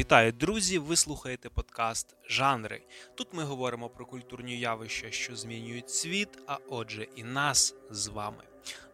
Вітаю, друзі! Ви слухаєте подкаст Жанри. Тут ми говоримо про культурні явища, що змінюють світ, а отже, і нас з вами.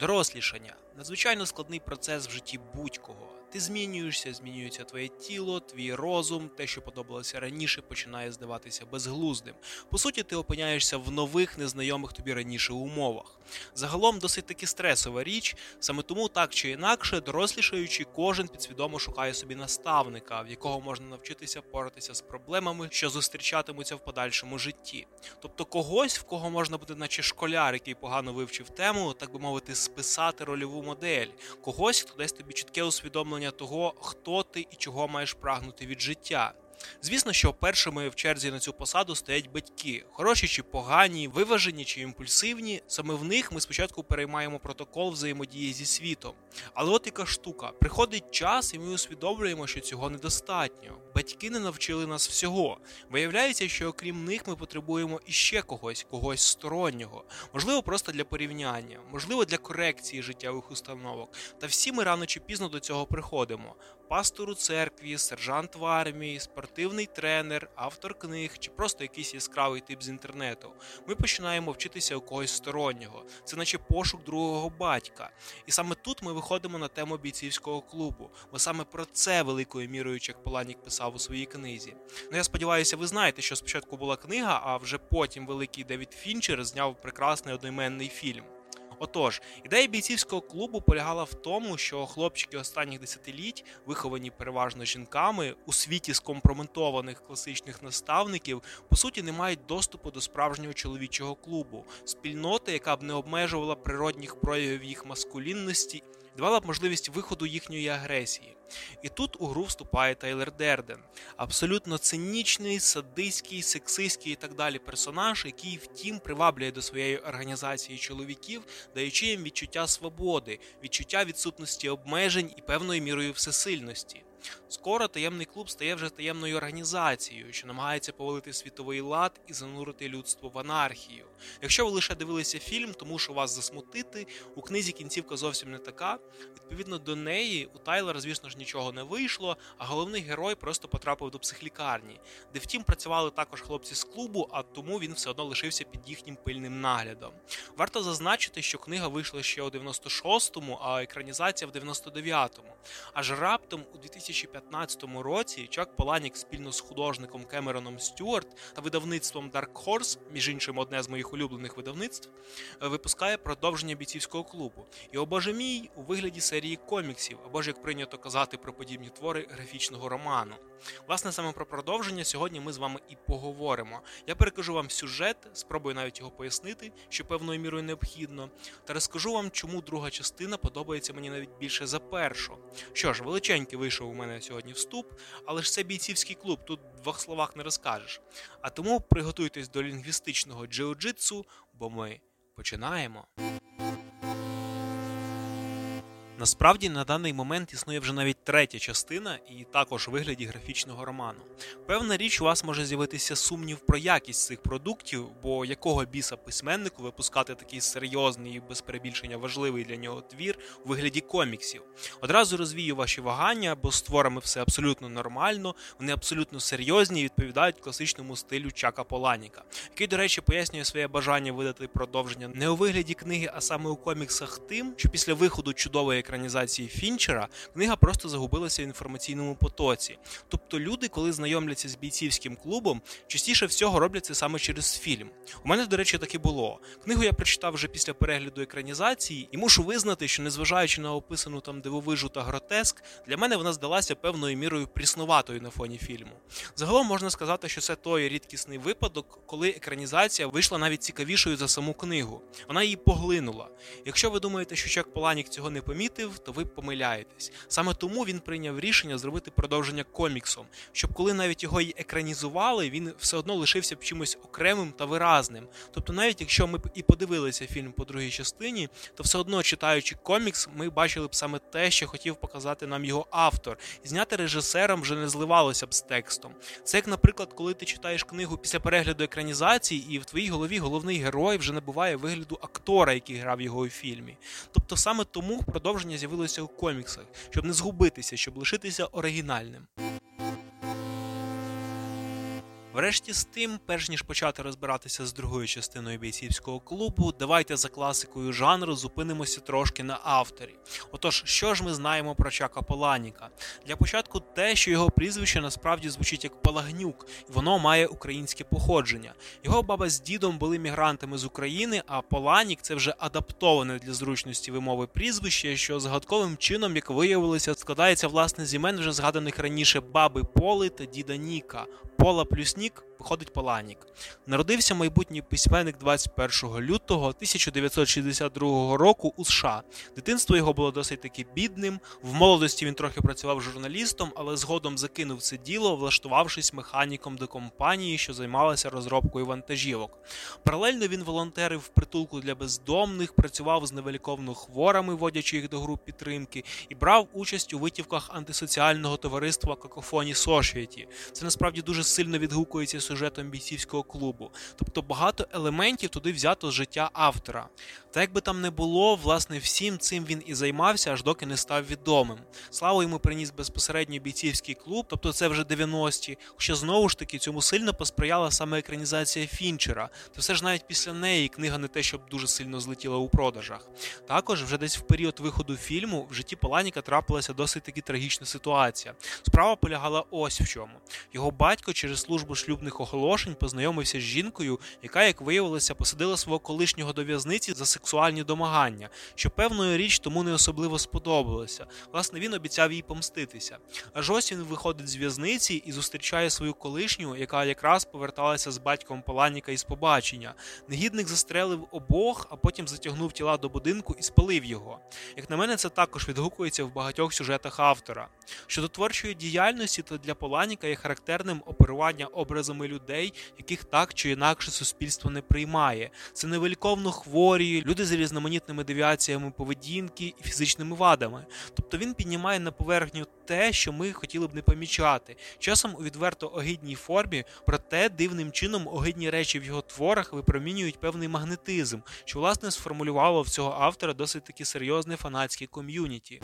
Дорослішання надзвичайно складний процес в житті будь-кого. Ти змінюєшся, змінюється твоє тіло, твій розум, те, що подобалося раніше, починає здаватися безглуздим. По суті, ти опиняєшся в нових, незнайомих тобі раніше умовах. Загалом досить таки стресова річ, саме тому так чи інакше, дорослішаючи, кожен підсвідомо шукає собі наставника, в якого можна навчитися поратися з проблемами, що зустрічатимуться в подальшому житті. Тобто когось, в кого можна буде, наче школяр, який погано вивчив тему, так би мовити, списати рольову модель, когось, хто дасть тобі чітке усвідомлення того, хто ти і чого маєш прагнути від життя. Звісно, що першими в черзі на цю посаду стоять батьки, хороші чи погані, виважені чи імпульсивні. Саме в них ми спочатку переймаємо протокол взаємодії зі світом. Але от яка штука: приходить час, і ми усвідомлюємо, що цього недостатньо. Батьки не навчили нас всього. Виявляється, що окрім них ми потребуємо іще когось, когось стороннього, можливо, просто для порівняння, можливо, для корекції життєвих установок. Та всі ми рано чи пізно до цього приходимо. Пастор у церкві, сержант в армії, спортивний тренер, автор книг чи просто якийсь яскравий тип з інтернету. Ми починаємо вчитися у когось стороннього. Це наче пошук другого батька. І саме тут ми виходимо на тему бійцівського клубу, бо саме про це великою мірою Чек Поланік писав у своїй книзі. Ну я сподіваюся, ви знаєте, що спочатку була книга, а вже потім великий Девід Фінчер зняв прекрасний одноіменний фільм. Отож, ідея бійцівського клубу полягала в тому, що хлопчики останніх десятиліть, виховані переважно жінками у світі скомпрометованих класичних наставників, по суті, не мають доступу до справжнього чоловічого клубу, спільноти, яка б не обмежувала природних проявів їх маскулінності, давала б можливість виходу їхньої агресії. І тут у гру вступає Тайлер Дерден, абсолютно цинічний, садистський, сексистський і так далі персонаж, який, втім, приваблює до своєї організації чоловіків, даючи їм відчуття свободи, відчуття відсутності обмежень і певною мірою всесильності. Скоро таємний клуб стає вже таємною організацією, що намагається повалити світовий лад і занурити людство в анархію. Якщо ви лише дивилися фільм, тому що вас засмутити, у книзі кінцівка зовсім не така. Відповідно до неї, у Тайлера, звісно ж, нічого не вийшло, а головний герой просто потрапив до психлікарні, де втім працювали також хлопці з клубу, а тому він все одно лишився під їхнім пильним наглядом. Варто зазначити, що книга вийшла ще у 96-му, а екранізація в 99-му. Аж раптом у 2000 2015 році Чак Поланік спільно з художником Кемероном Стюарт та видавництвом Dark Horse, між іншим, одне з моїх улюблених видавництв, е, випускає продовження бійцівського клубу. І о мій у вигляді серії коміксів, або ж як прийнято казати про подібні твори графічного роману. Власне, саме про продовження сьогодні ми з вами і поговоримо. Я перекажу вам сюжет, спробую навіть його пояснити, що певною мірою необхідно, та розкажу вам, чому друга частина подобається мені навіть більше за першу. Що ж, величенький вийшов у мене сьогодні вступ, але ж це бійцівський клуб, тут в двох словах не розкажеш. А тому приготуйтесь до лінгвістичного джиу-джитсу, бо ми починаємо. Насправді на даний момент існує вже навіть третя частина, і також у вигляді графічного роману. Певна річ, у вас може з'явитися сумнів про якість цих продуктів, бо якого біса письменнику випускати такий серйозний і без перебільшення важливий для нього твір у вигляді коміксів. Одразу розвію ваші вагання, бо з творами все абсолютно нормально, вони абсолютно серйозні і відповідають класичному стилю Чака Поланіка, який, до речі, пояснює своє бажання видати продовження не у вигляді книги, а саме у коміксах тим, що після виходу чудової екранізації Фінчера книга просто загубилася в інформаційному потоці. Тобто люди, коли знайомляться з бійцівським клубом, частіше всього роблять це саме через фільм. У мене, до речі, так і було. Книгу я прочитав вже після перегляду екранізації, і мушу визнати, що незважаючи на описану там дивовижу та гротеск, для мене вона здалася певною мірою пріснуватою на фоні фільму. Загалом можна сказати, що це той рідкісний випадок, коли екранізація вийшла навіть цікавішою за саму книгу. Вона її поглинула. Якщо ви думаєте, що Чак Поланік цього не помітив, помітив, то ви помиляєтесь. Саме тому він прийняв рішення зробити продовження коміксом, щоб коли навіть його й екранізували, він все одно лишився б чимось окремим та виразним. Тобто, навіть якщо ми б і подивилися фільм по другій частині, то все одно читаючи комікс, ми бачили б саме те, що хотів показати нам його автор, і зняти режисером вже не зливалося б з текстом. Це як, наприклад, коли ти читаєш книгу після перегляду екранізації, і в твоїй голові головний герой вже набуває вигляду актора, який грав його у фільмі. Тобто саме тому продовження з'явилося у коміксах, щоб не згубитися, щоб лишитися оригінальним. Врешті з тим, перш ніж почати розбиратися з другою частиною бійцівського клубу, давайте за класикою жанру зупинимося трошки на авторі. Отож, що ж ми знаємо про Чака Паланіка? Для початку те, що його прізвище насправді звучить як Палагнюк, і воно має українське походження. Його баба з дідом були мігрантами з України, а Поланік це вже адаптоване для зручності вимови прізвище, що загадковим чином, як виявилося, складається власне з імен вже згаданих раніше баби Поли та діда Ніка. Пола плюс Нік рік виходить Поланік. Народився майбутній письменник 21 лютого 1962 року у США. Дитинство його було досить таки бідним. В молодості він трохи працював журналістом, але згодом закинув це діло, влаштувавшись механіком до компанії, що займалася розробкою вантажівок. Паралельно він волонтерив в притулку для бездомних, працював з невеликовно хворими, водячи їх до груп підтримки, і брав участь у витівках антисоціального товариства Какофоні Сошвіті. Це насправді дуже сильно відгукується сюжетом бійцівського клубу. Тобто багато елементів туди взято з життя автора. Та як би там не було, власне, всім цим він і займався, аж доки не став відомим. Славу йому приніс безпосередньо бійцівський клуб, тобто це вже 90-ті. Хоча знову ж таки цьому сильно посприяла саме екранізація Фінчера. Та все ж навіть після неї книга не те, щоб дуже сильно злетіла у продажах. Також вже десь в період виходу фільму в житті Паланіка трапилася досить таки трагічна ситуація. Справа полягала ось в чому. Його батько через службу шлюбних оголошень познайомився з жінкою, яка, як виявилося, посадила свого колишнього до в'язниці за сексуальні домагання, що певною річ тому не особливо сподобалося. Власне, він обіцяв їй помститися. Аж ось він виходить з в'язниці і зустрічає свою колишню, яка якраз поверталася з батьком Паланіка із побачення. Негідник застрелив обох, а потім затягнув тіла до будинку і спалив його. Як на мене, це також відгукується в багатьох сюжетах автора. Щодо творчої діяльності, то для Поланіка є характерним оперування образами людей, яких так чи інакше суспільство не приймає. Це невеликовно хворі, люди з різноманітними девіаціями поведінки і фізичними вадами. Тобто він піднімає на поверхню те, що ми хотіли б не помічати, часом у відверто огидній формі, проте дивним чином огидні речі в його творах випромінюють певний магнетизм, що власне сформулювало в цього автора досить таки серйозне фанатське ком'юніті.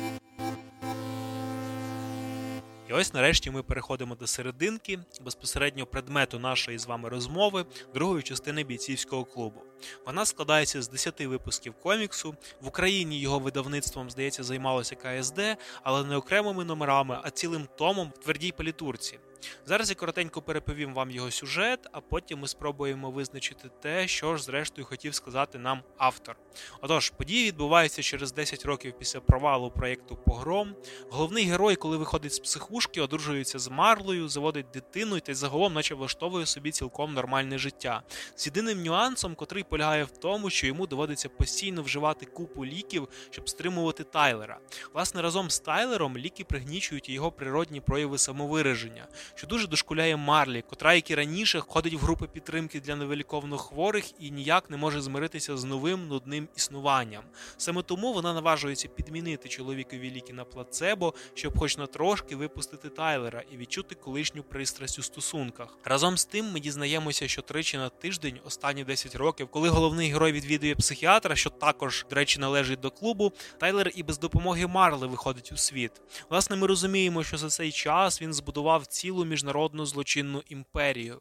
Ось нарешті ми переходимо до серединки безпосередньо предмету нашої з вами розмови, другої частини бійцівського клубу. Вона складається з 10 випусків коміксу. В Україні його видавництвом, здається, займалося КСД, але не окремими номерами, а цілим томом в твердій палітурці. Зараз я коротенько переповім вам його сюжет, а потім ми спробуємо визначити те, що ж зрештою хотів сказати нам автор. Отож, події відбуваються через 10 років після провалу проєкту Погром. Головний герой, коли виходить з психушки, одружується з Марлою, заводить дитину і та й загалом, наче влаштовує собі цілком нормальне життя. З єдиним нюансом, котрий полягає в тому, що йому доводиться постійно вживати купу ліків, щоб стримувати Тайлера. Власне, разом з Тайлером ліки пригнічують його природні прояви самовираження що дуже дошкуляє Марлі, котра, як і раніше, ходить в групи підтримки для невеликовно хворих і ніяк не може змиритися з новим нудним існуванням. Саме тому вона наважується підмінити чоловікові ліки на плацебо, щоб, хоч на трошки, випустити Тайлера і відчути колишню пристрасть у стосунках. Разом з тим, ми дізнаємося, що тричі на тиждень, останні 10 років, коли головний герой відвідує психіатра, що також, до речі, належить до клубу, Тайлер і без допомоги Марли виходить у світ. Власне, ми розуміємо, що за цей час він збудував цілу міжнародну злочинну імперію.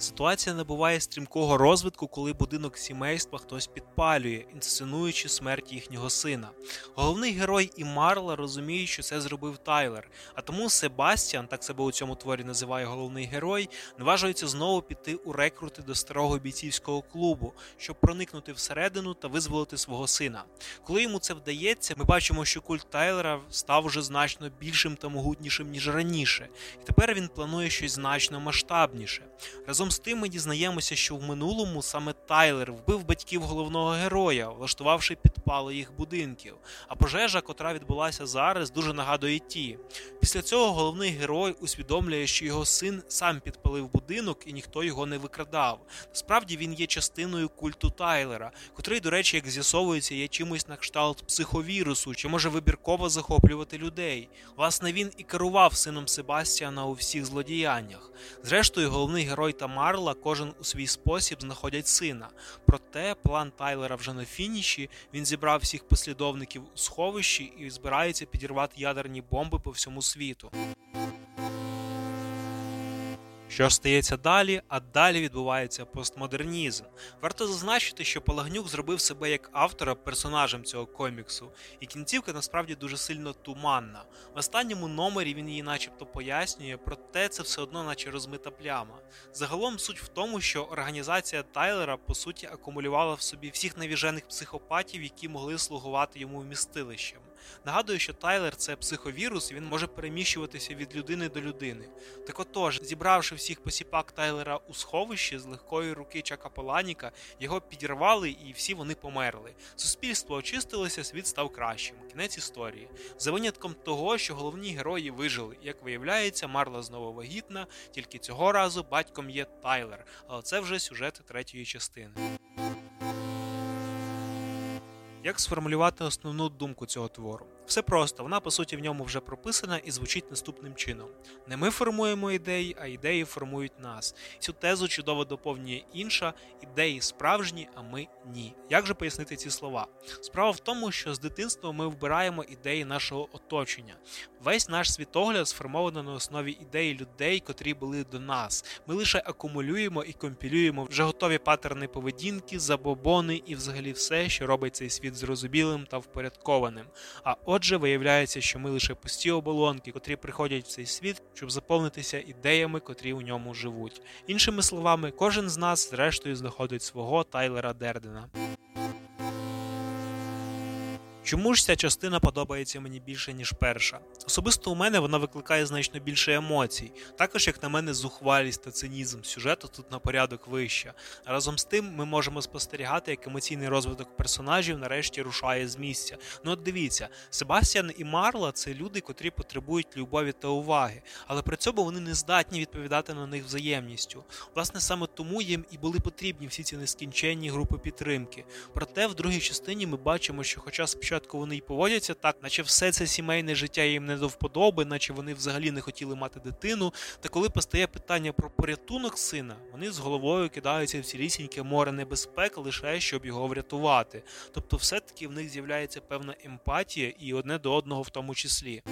Ситуація набуває стрімкого розвитку, коли будинок сімейства хтось підпалює, інсценуючи смерть їхнього сина. Головний герой і Марла розуміють, що це зробив Тайлер. А тому Себастьян, так себе у цьому творі називає головний герой, наважується знову піти у рекрути до старого бійцівського клубу, щоб проникнути всередину та визволити свого сина. Коли йому це вдається, ми бачимо, що культ Тайлера став вже значно більшим та могутнішим ніж раніше, і тепер він планує щось значно масштабніше. Разом з тим ми дізнаємося, що в минулому саме Тайлер вбив батьків головного героя, влаштувавши підпали їх будинків. А пожежа, котра відбулася зараз, дуже нагадує ті. Після цього головний герой усвідомлює, що його син сам підпалив будинок і ніхто його не викрадав. Насправді він є частиною культу Тайлера, котрий, до речі, як з'ясовується, є чимось на кшталт психовірусу, чи може вибірково захоплювати людей. Власне, він і керував сином Себастіана у всіх злодіяннях. Зрештою, головний герой та Марла кожен у свій спосіб знаходять сина. Проте план Тайлера вже на фініші. Він зібрав всіх послідовників у сховищі і збирається підірвати ядерні бомби по всьому світу. Що стається далі? А далі відбувається постмодернізм. Варто зазначити, що Палагнюк зробив себе як автора персонажем цього коміксу, і кінцівка насправді дуже сильно туманна. В останньому номері він її, начебто, пояснює, проте це все одно, наче розмита пляма. Загалом суть в тому, що організація Тайлера по суті акумулювала в собі всіх навіжених психопатів, які могли слугувати йому вмістилищем. Нагадую, що Тайлер це психовірус, і він може переміщуватися від людини до людини. Так отож, зібравши всіх посіпак Тайлера у сховищі з легкої руки Чака Поланіка, його підірвали і всі вони померли. Суспільство очистилося, світ став кращим. Кінець історії. За винятком того, що головні герої вижили. Як виявляється, Марла знову вагітна, тільки цього разу батьком є Тайлер, але це вже сюжет третьої частини. Як сформулювати основну думку цього твору? Все просто, вона по суті в ньому вже прописана і звучить наступним чином: не ми формуємо ідеї, а ідеї формують нас. Цю тезу чудово доповнює інша, ідеї справжні, а ми ні. Як же пояснити ці слова? Справа в тому, що з дитинства ми вбираємо ідеї нашого оточення. Весь наш світогляд сформовано на основі ідей людей, котрі були до нас. Ми лише акумулюємо і компілюємо вже готові паттерни поведінки, забобони і взагалі все, що робить цей світ зрозумілим та впорядкованим. А Отже, виявляється, що ми лише пусті оболонки, котрі приходять в цей світ, щоб заповнитися ідеями, котрі у ньому живуть. Іншими словами, кожен з нас, зрештою, знаходить свого Тайлера Дердена. Чому ж ця частина подобається мені більше, ніж перша? Особисто у мене вона викликає значно більше емоцій, також, як на мене, зухвалість та цинізм сюжету тут на порядок вища. Разом з тим, ми можемо спостерігати, як емоційний розвиток персонажів нарешті рушає з місця. Ну от дивіться, Себастьян і Марла це люди, котрі потребують любові та уваги, але при цьому вони не здатні відповідати на них взаємністю. Власне, саме тому їм і були потрібні всі ці нескінченні групи підтримки. Проте в другій частині ми бачимо, що, хоча спочатку вони й поводяться так, наче все це сімейне життя їм не до вподоби, наче вони взагалі не хотіли мати дитину. Та коли постає питання про порятунок сина, вони з головою кидаються в цілісіньке море небезпек, лише щоб його врятувати. Тобто, все-таки в них з'являється певна емпатія і одне до одного в тому числі.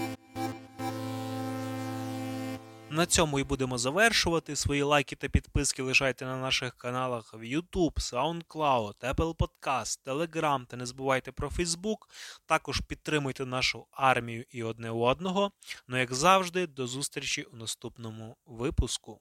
На цьому і будемо завершувати. Свої лайки та підписки лишайте на наших каналах в YouTube, SoundCloud, Apple Podcast, Telegram та не забувайте про Facebook. Також підтримуйте нашу армію і одне одного. Ну, як завжди, до зустрічі у наступному випуску.